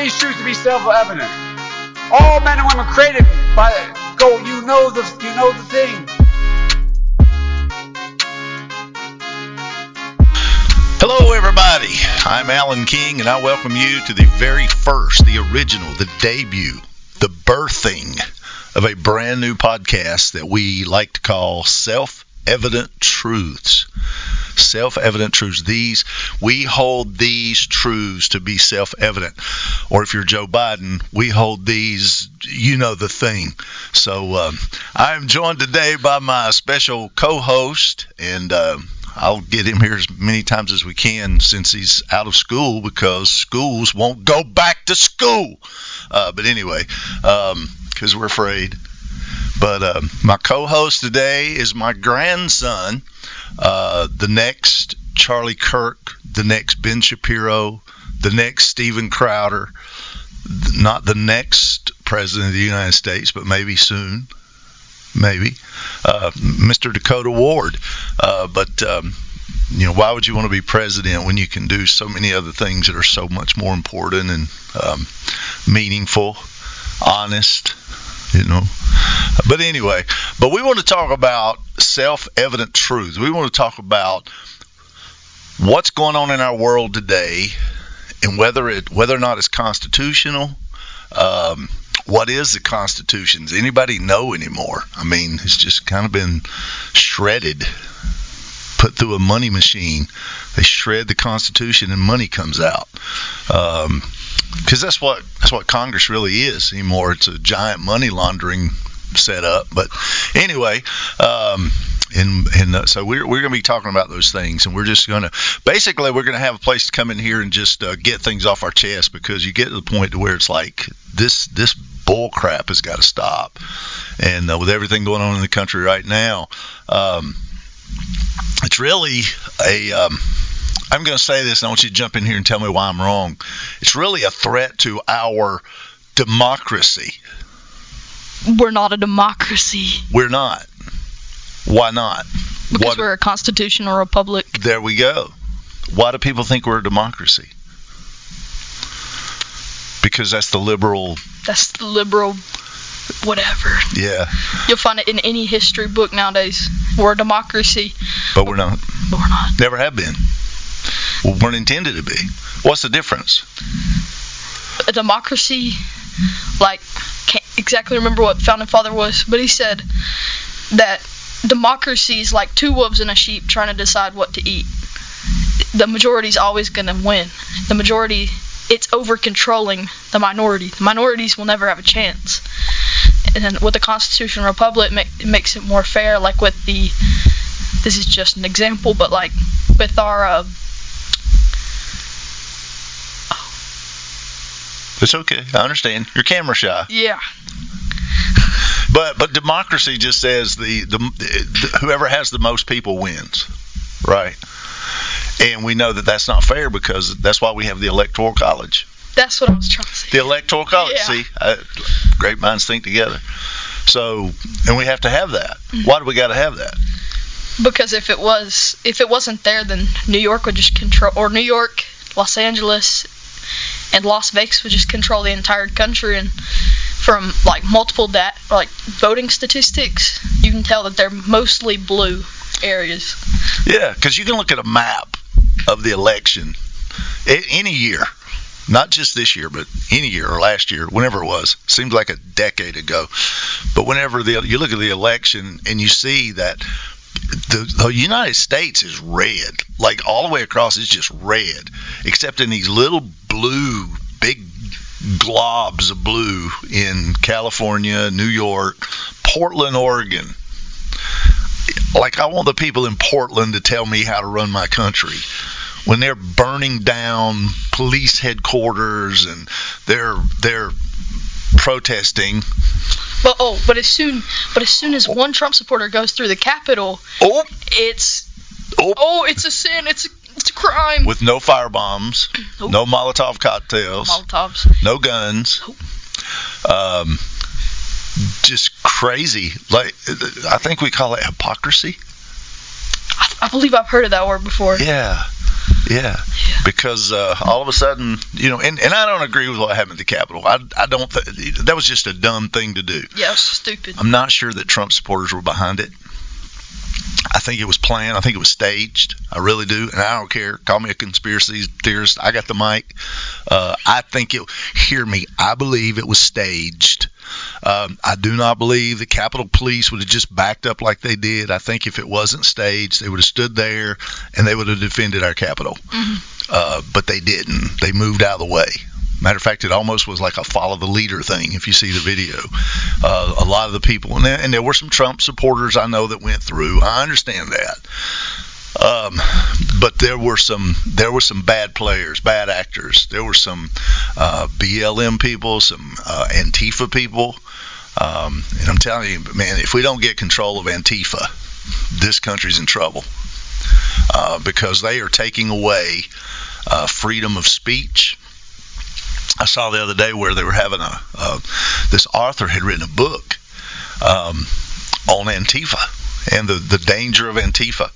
these truths to be self-evident. All men and women created by go. You know the you know the thing. Hello, everybody. I'm Alan King, and I welcome you to the very first, the original, the debut, the birthing of a brand new podcast that we like to call Self Evident Truths. Self evident truths. These, we hold these truths to be self evident. Or if you're Joe Biden, we hold these, you know, the thing. So um, I am joined today by my special co host, and uh, I'll get him here as many times as we can since he's out of school because schools won't go back to school. Uh, but anyway, because um, we're afraid. But uh, my co host today is my grandson, uh, the next Charlie Kirk, the next Ben Shapiro, the next Steven Crowder, not the next president of the United States, but maybe soon maybe, uh, Mr. Dakota Ward. Uh, but um, you know, why would you want to be president when you can do so many other things that are so much more important and um, meaningful, honest? You know. But anyway, but we want to talk about self-evident truths. We want to talk about what's going on in our world today and whether it whether or not it's constitutional. Um, what is the Constitution? Does anybody know anymore? I mean, it's just kind of been shredded, put through a money machine. They shred the Constitution and money comes out. Because that's what that's what Congress really is anymore. It's a giant money laundering setup. But anyway. Um, and and uh, so we're we're going to be talking about those things, and we're just going to basically we're going to have a place to come in here and just uh, get things off our chest because you get to the point to where it's like this this bull crap has got to stop. And uh, with everything going on in the country right now, um, it's really a. Um, I'm going to say this, and I want you to jump in here and tell me why I'm wrong. It's really a threat to our democracy. We're not a democracy. We're not. Why not? Because what, we're a constitutional republic. There we go. Why do people think we're a democracy? Because that's the liberal that's the liberal whatever. Yeah. You'll find it in any history book nowadays. We're a democracy. But we're not. But we're not. Never have been. We weren't intended to be. What's the difference? A democracy, like, can't exactly remember what founding father was, but he said that democracy is like two wolves and a sheep trying to decide what to eat. The majority's always going to win. The majority it's over controlling the minority. The minorities will never have a chance. And with the Constitutional Republic, it makes it more fair. Like with the, this is just an example, but like with our. Uh, it's okay. I understand. You're camera shy. Yeah. But but democracy just says the, the, the whoever has the most people wins, right? And we know that that's not fair because that's why we have the electoral college. That's what I was trying to say. The electoral college. Yeah. See, uh, great minds think together. So, and we have to have that. Mm-hmm. Why do we got to have that? Because if it was, if it wasn't there, then New York would just control, or New York, Los Angeles, and Las Vegas would just control the entire country. And from like multiple dat, like voting statistics, you can tell that they're mostly blue areas. Yeah, because you can look at a map of the election any year, not just this year, but any year or last year, whenever it was, seems like a decade ago. But whenever the, you look at the election and you see that the, the United States is red, like all the way across, it's just red, except in these little blue, big globs of blue in California, New York, Portland, Oregon, like I want the people in Portland to tell me how to run my country. When they're burning down police headquarters and they're they're protesting. But oh, but as soon but as soon as one Trump supporter goes through the Capitol, oh, it's oh, oh it's a sin. It's a it's a crime. With no fire bombs, no Molotov cocktails, Molotovs, no guns. Um, just crazy. Like I think we call it hypocrisy. I, I believe I've heard of that word before. Yeah, Yeah, because uh, all of a sudden, you know, and, and I don't agree with what happened at the Capitol. I, I don't. Th- that was just a dumb thing to do. Yeah, stupid. I'm not sure that Trump supporters were behind it. I think it was planned. I think it was staged. I really do, and I don't care. Call me a conspiracy theorist. I got the mic. Uh, I think it. Hear me. I believe it was staged. Um, I do not believe the Capitol Police would have just backed up like they did. I think if it wasn't staged, they would have stood there and they would have defended our Capitol. Uh, but they didn't. They moved out of the way. Matter of fact, it almost was like a follow the leader thing. If you see the video, uh, a lot of the people, and there, and there were some Trump supporters I know that went through. I understand that. Um, but there were some there were some bad players, bad actors. There were some uh, BLM people, some uh, Antifa people, um, and I'm telling you, man, if we don't get control of Antifa, this country's in trouble uh, because they are taking away uh, freedom of speech. I saw the other day where they were having a uh, this author had written a book um, on Antifa and the the danger of Antifa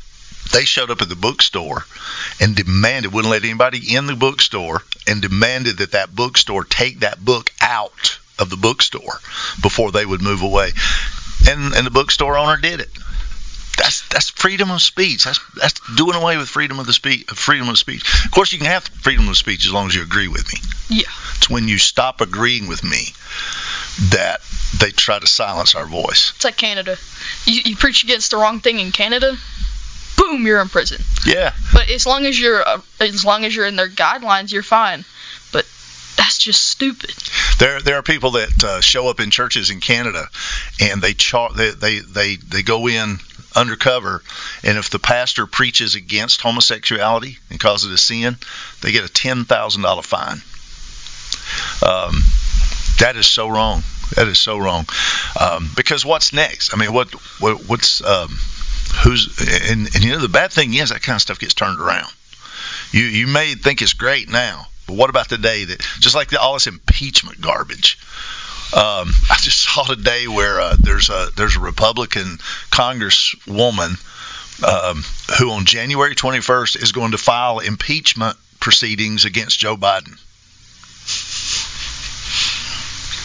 they showed up at the bookstore and demanded wouldn't let anybody in the bookstore and demanded that that bookstore take that book out of the bookstore before they would move away and and the bookstore owner did it that's that's freedom of speech that's that's doing away with freedom of the speech freedom of speech of course you can have freedom of speech as long as you agree with me Yeah. it's when you stop agreeing with me that they try to silence our voice It's like Canada. You, you preach against the wrong thing in Canada, boom, you're in prison. yeah But as long as you're uh, as long as you're in their guidelines, you're fine. That's just stupid. There, there are people that uh, show up in churches in Canada, and they char- they, they they they go in undercover, and if the pastor preaches against homosexuality and calls it a sin, they get a ten thousand dollar fine. Um, that is so wrong. That is so wrong. Um, because what's next? I mean, what, what what's um, who's and, and you know the bad thing is that kind of stuff gets turned around. You you may think it's great now, but what about the day that just like the, all this impeachment garbage? Um, I just saw today where uh, there's a there's a Republican Congresswoman um, who on January 21st is going to file impeachment proceedings against Joe Biden.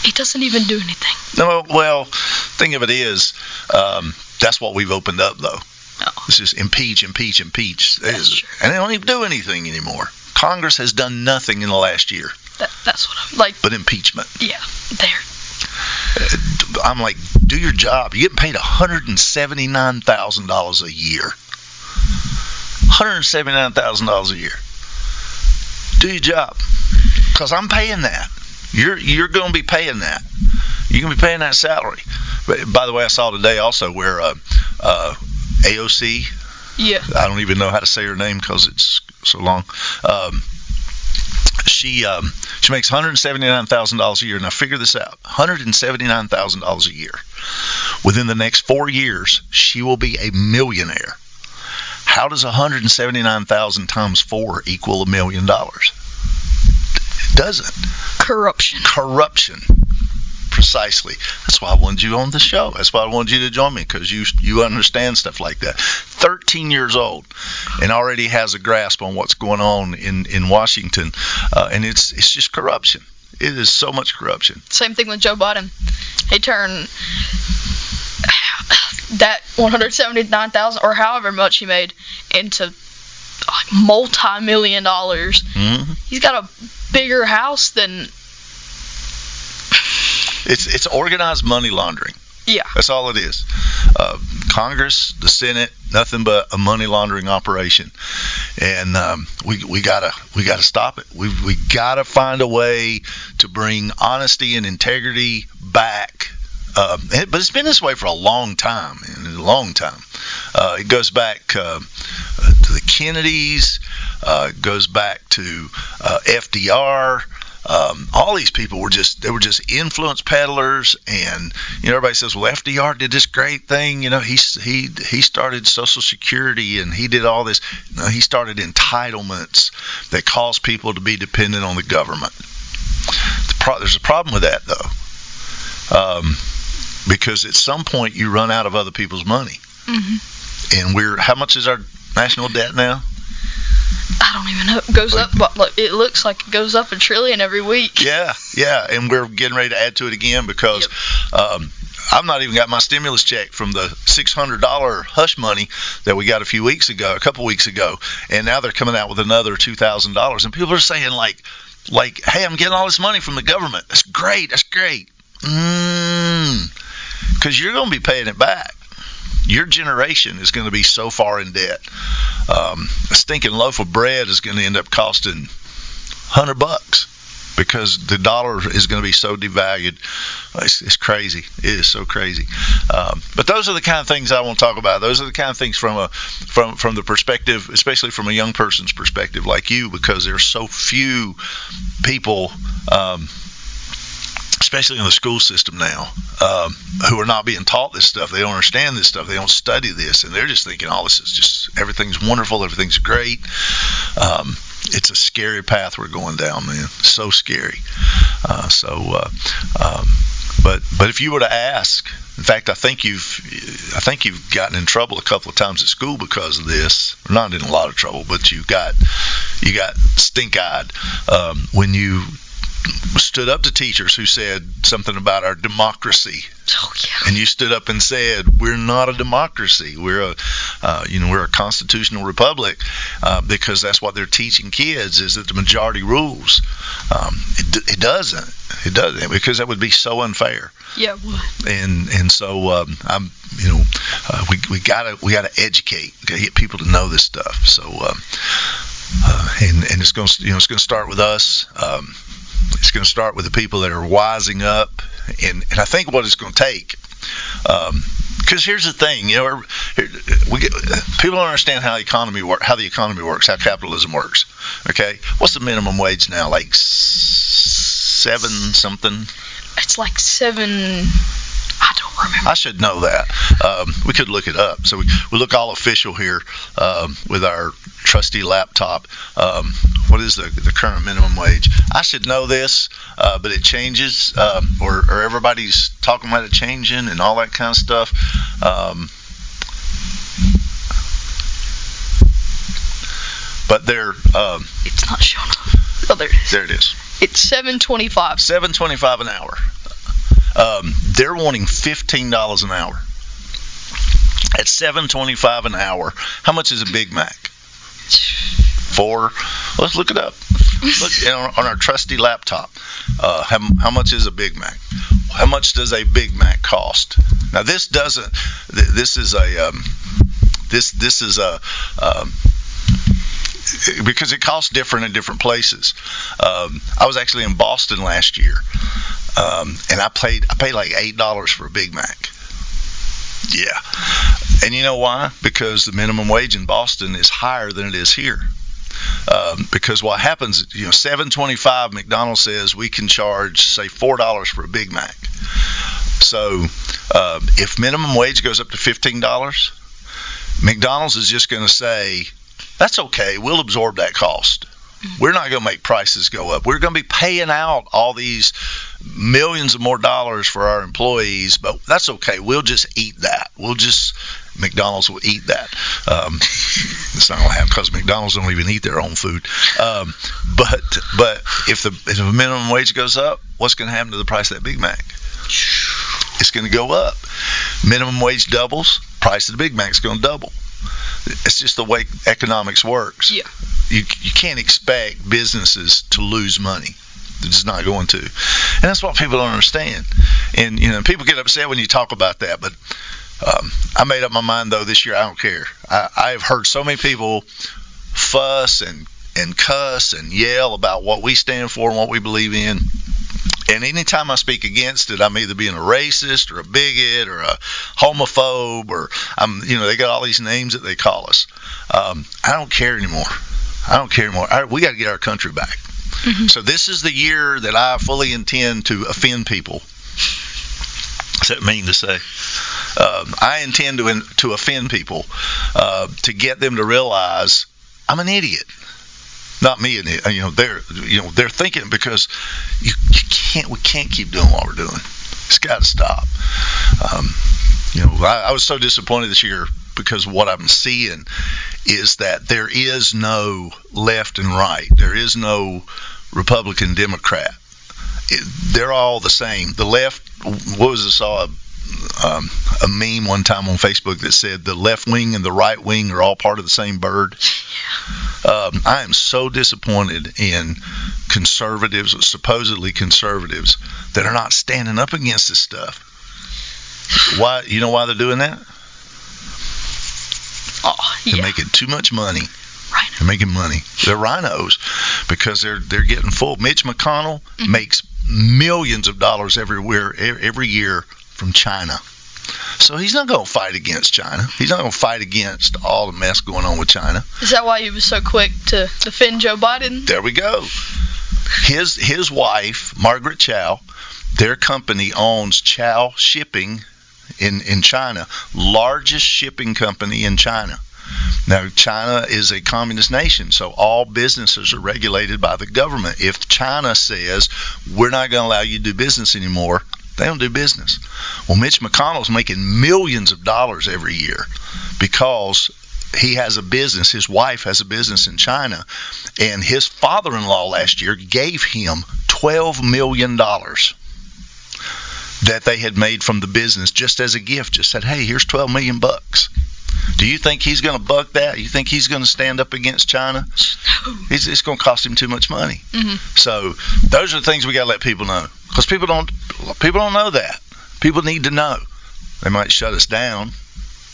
He doesn't even do anything. No, well, thing of it is, um, that's what we've opened up though. No. It's just impeach, impeach, impeach, and they don't even do anything anymore. Congress has done nothing in the last year That, that's what I'm like. but impeachment. Yeah, there. I'm like, do your job. You're getting paid $179,000 a year. $179,000 a year. Do your job. Because I'm paying that. You're you're going to be paying that. You're going to be paying that salary. But, by the way, I saw today also where uh, uh, AOC, Yeah. I don't even know how to say her name because it's so long. Um, she um, she makes one hundred seventy nine thousand dollars a year. Now figure this out: one hundred seventy nine thousand dollars a year. Within the next four years, she will be a millionaire. How does one hundred seventy nine thousand times four equal a million dollars? It doesn't. Corruption. Corruption. Precisely. That's why I wanted you on the show. That's why I wanted you to join me because you you understand stuff like that. 13 years old and already has a grasp on what's going on in in Washington, uh, and it's it's just corruption. It is so much corruption. Same thing with Joe Biden. He turned that 179,000 or however much he made into like multi-million dollars. hmm He's got a bigger house than It's it's organized money laundering. yeah. That's all it is. Uh, Congress, the Senate, nothing but a money laundering operation, and um, we we gotta we gotta stop it. We we gotta find a way to bring honesty and integrity back. Um, it- but it's been this way for a long time, a long time. Uh, it goes back uh, uh, to the Kennedys. Uh, it goes back to uh, FDR. Um, all these people were just they were just influence peddlers, and you know everybody says, well, FDR did this great thing. You know, he he he started Social Security and he did all this. No, he started entitlements that caused people to be dependent on the government. The pro- there's a problem with that though, um, because at some point you run out of other people's money, hmm and we're how much is our national debt now? I don't even know. It goes up, but look, it looks like it goes up a trillion every week. Yeah, yeah, and we're getting ready to add to it again because um, I've not even got my stimulus check from the $600 hush money that we got a few weeks ago, a couple weeks ago, and now they're coming out with another $2,000, and people are saying like, like, hey, I'm getting all this money from the government. That's great. That's great. Mmm, because you're going to be paying it back your generation is going to be so far in debt. Um, a stinking loaf of bread is going to end up costing hundred bucks because the dollar is going to be so devalued. It's, it's crazy. It is so crazy. Um, but those are the kind of things I want to talk about. Those are the kind of things from a from from the perspective, especially from a young person's perspective, like you, because there's so few people. Um, especially in the school system now, um, who are not being taught this stuff. They don't understand this stuff. They don't study this, and they're just thinking oh, this is just everything's wonderful, everything's great. Um, it's a scary path we're going down, man. So scary. Uh, so, uh, um, but but if you were to ask, in fact, I think you've I think you've gotten in trouble a couple of times at school because of this. Not in a lot of trouble, but you got you got stink eyed um, when you stood up to teachers who said something about our democracy. Oh, yeah. And you stood up and said, "We're not a democracy. We're a, uh, you know, we're a constitutional republic," uh, because that's what they're teaching kids is that the majority rules. Um, it, it, doesn't. It doesn't because that would be so unfair. Yeah. And and so um, I'm, you know, uh, we we gotta we gotta educate, gotta get people to know this stuff. So. Um, uh, and, and it's going to you know it's going to start with us. Um, it's going to start with the people that are wising up, and, and I think what it's going to take. Um, because here's the thing, you know, we get, people don't understand how the economy work, how the economy works, how capitalism works. Okay, what's the minimum wage now? Like seven something. It's like seven I don't remember. I should know that. Um, we could look it up. So we, we look all official here um, with our trusty laptop. Um, what is the, the current minimum wage? I should know this, uh, but it changes, um, or, or everybody's talking about it changing and all that kind of stuff. Um, but they're. Um, it's not showing up. Oh, there it is. There it is. It's 725. 725 an hour. Um, they're wanting fifteen dollars an hour. At seven twenty-five an hour, how much is a Big Mac? Four. Let's look it up. Look on, on our trusty laptop. Uh, how, how much is a Big Mac? How much does a Big Mac cost? Now this doesn't. This is a. Um, this this is a. Um, because it costs different in different places. Um, I was actually in Boston last year, um, and I paid I paid like eight dollars for a Big Mac. Yeah, and you know why? Because the minimum wage in Boston is higher than it is here. Um, because what happens, you know, 7.25 McDonald's says we can charge say four dollars for a Big Mac. So uh, if minimum wage goes up to fifteen dollars, McDonald's is just going to say that's okay. We'll absorb that cost. We're not going to make prices go up. We're going to be paying out all these millions of more dollars for our employees, but that's okay. We'll just eat that. We'll just McDonald's will eat that. Um, it's not going to happen because McDonald's don't even eat their own food. Um, but but if the if the minimum wage goes up, what's going to happen to the price of that Big Mac? It's going to go up. Minimum wage doubles, price of the Big Mac is going to double. It's just the way economics works. Yeah. You you can't expect businesses to lose money. They're not going to. And that's what people don't understand. And you know, people get upset when you talk about that, but um, I made up my mind though this year. I don't care. I, I've heard so many people fuss and and cuss and yell about what we stand for and what we believe in. And anytime I speak against it, I'm either being a racist or a bigot or a homophobe or I'm, you know, they got all these names that they call us. Um, I don't care anymore. I don't care anymore. I, we got to get our country back. Mm-hmm. So this is the year that I fully intend to offend people. What's that mean to say? Um, I intend to to offend people uh, to get them to realize I'm an idiot not me and you know they're you know they're thinking because you, you can't we can't keep doing what we're doing. It's got to stop. Um, you know, I, I, was so disappointed this year because what I'm seeing is that there is no left and right. There is no Republican Democrat. It, they're all the same. The left. What was I saw um, a meme one time on Facebook that said the left wing and the right wing are all part of the same bird. Um, I am so disappointed in conservatives, supposedly conservatives, that are not standing up against this stuff. Why? You know why they're doing that? Oh, They're making too much money. RINO. They're making money. They're RINOs because they're they're getting full. Mitch McConnell Mhm. makes millions of dollars everywhere every year from China. So he's not going to fight against China. He's not going to fight against all the mess going on with China. Is that why he was so quick to defend Joe Biden? There we go. His his wife, Margaret Chow, their company owns Chow Shipping in in China, largest shipping company in China. Now, China is a communist nation, so all businesses are regulated by the government. If China says we're not going to allow you to do business anymore, they don't do business. Well, Mitch McConnell's making millions of dollars every year because he has a business. His wife has a business in China, and his father-in-law last year gave him twelve million dollars that they had made from the business just as a gift. Just said, "Hey, here's twelve million bucks." Do you think he's going to buck that? You think he's going to stand up against China? It's, it's going to cost him too much money. Mhm. So those are the things we got to let people know because people don't people don't know that. People need to know. They might shut us down.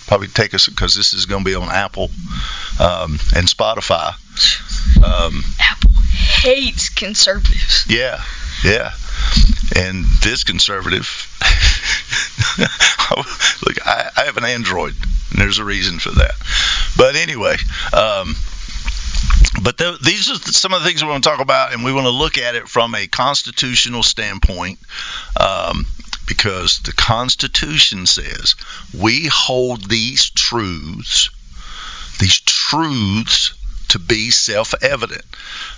Probably take us because this is going to be on Apple um, and Spotify. Um, Apple hates conservatives. yeah, yeah. And this conservative, look, I, I have an Android, and there's a reason for that. But anyway, um, but th- these are some of the things we want to talk about, and we want to look at it from a constitutional standpoint. Um, because the Constitution says we hold these truths, these truths, to be self-evident.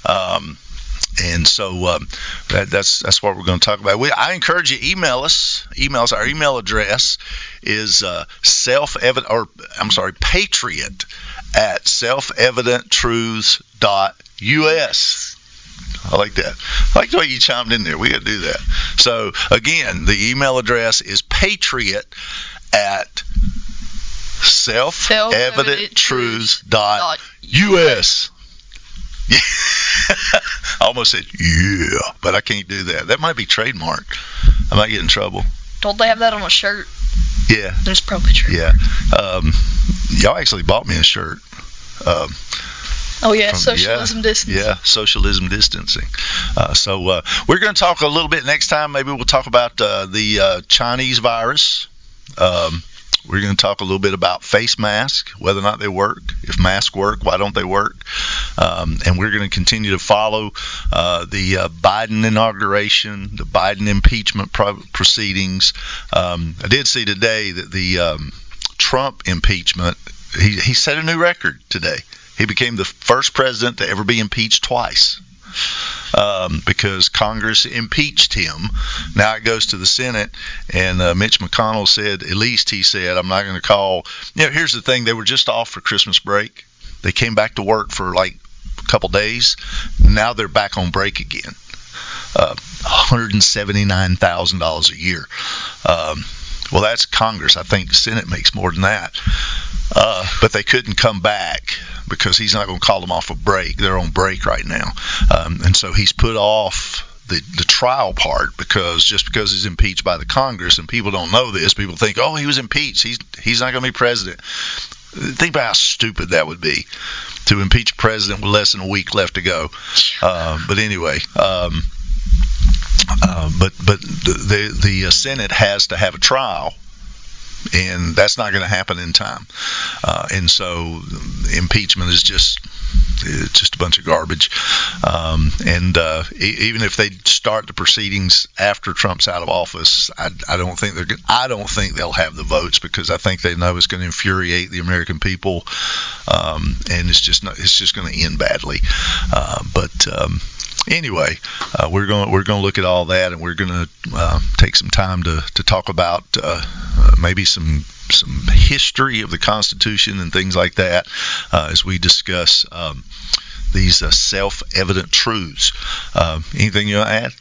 Um, and so um, that, that's that's what we're going to talk about. We, I encourage you email us. Email us. Our email address is uh, self-evident, or I'm sorry, patriot at selfevidenttruths.us. I like that. I like the way you chimed in there. We got to do that. So again, the email address is patriot at selfevidenttruths.us. Yeah. I almost said yeah, but I can't do that. That might be trademarked. I might get in trouble. Don't they have that on a shirt? Yeah, There's probably true. yeah. Um, y'all actually bought me a shirt. Um, Oh yeah, From- socialism distancing. Yeah, socialism distancing. Uh, so uh, we're going to talk a little bit next time. Maybe we'll talk about uh, the uh, Chinese virus. Um, we're going to talk a little bit about face masks, whether or not they work. If masks work, why don't they work? Um, and we're going to continue to follow uh, the uh, Biden inauguration, the Biden impeachment pro- proceedings. Um, I did see today that the um, Trump impeachment, he, he set a new record today. He became the first president to ever be impeached twice um, because Congress impeached him. Now it goes to the Senate, and uh, Mitch McConnell said, at least he said, I'm not going to call. You know, here's the thing: they were just off for Christmas break. They came back to work for like couple days. Now they're back on break again. Uh, $179,000 a year. Um, well, that's Congress. I think Senate makes more than that. Uh, but they couldn't come back because he's not going to call them off a break. They're on break right now, um, and so he's put off the the trial part because just because he's impeached by the Congress and people don't know this, people think, oh, he was impeached. He's he's not going to be president. Think about how stupid that would be to impeach a president with less than a week left to go. Uh, but anyway. Um, uh, but but the the, Senate has to have a trial and that's not going to happen in time. Uh, and so impeachment is just just a bunch of garbage. Um, and uh, e- even if they start the proceedings after Trump's out of office, I, I don't think they're I don't think they'll have the votes because I think they know it's going to infuriate the American people, um, and it's just not, it's just going to end badly. Uh, but um, anyway, uh, we're going we're going to look at all that, and we're going to uh, take some time to to talk about uh, uh, maybe some some history of the Constitution and things like that uh, as we discuss um, these uh, self-evident truths. Anything you want to add?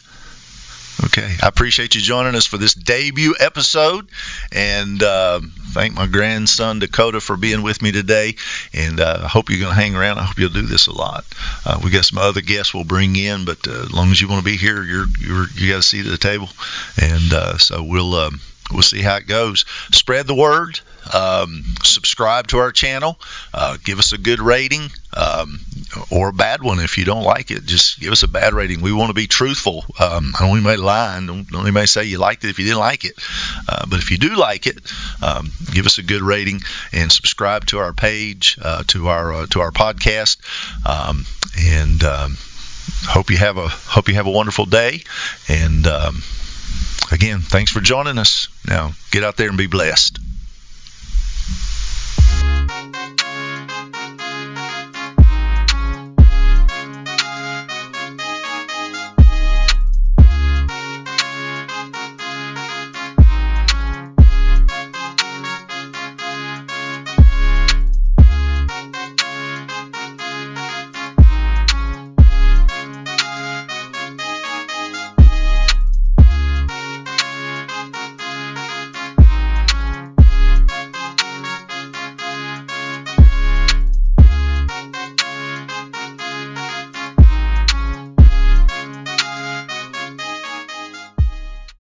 Okay, I appreciate you joining us for this debut episode, and uh, thank my grandson Dakota for being with me today. And uh, I hope you're going to hang around. I hope you'll do this a lot. Uh, we got some other guests we'll bring in, but uh, as long as you want to be here, you're, you're you got a seat at the table, and uh, so we'll um, we'll see how it goes. Spread the word. Um, subscribe to our channel. Uh, give us a good rating um, or a bad one if you don't like it. Just give us a bad rating. We want to be truthful. Um, I don't anybody lying. Don't, don't anybody say you liked it if you didn't like it. Uh, but if you do like it, um, give us a good rating and subscribe to our page, uh, to our uh, to our podcast, um, and um, hope you have a hope you have a wonderful day. And again, thanks for joining us. Now get out there and be blessed.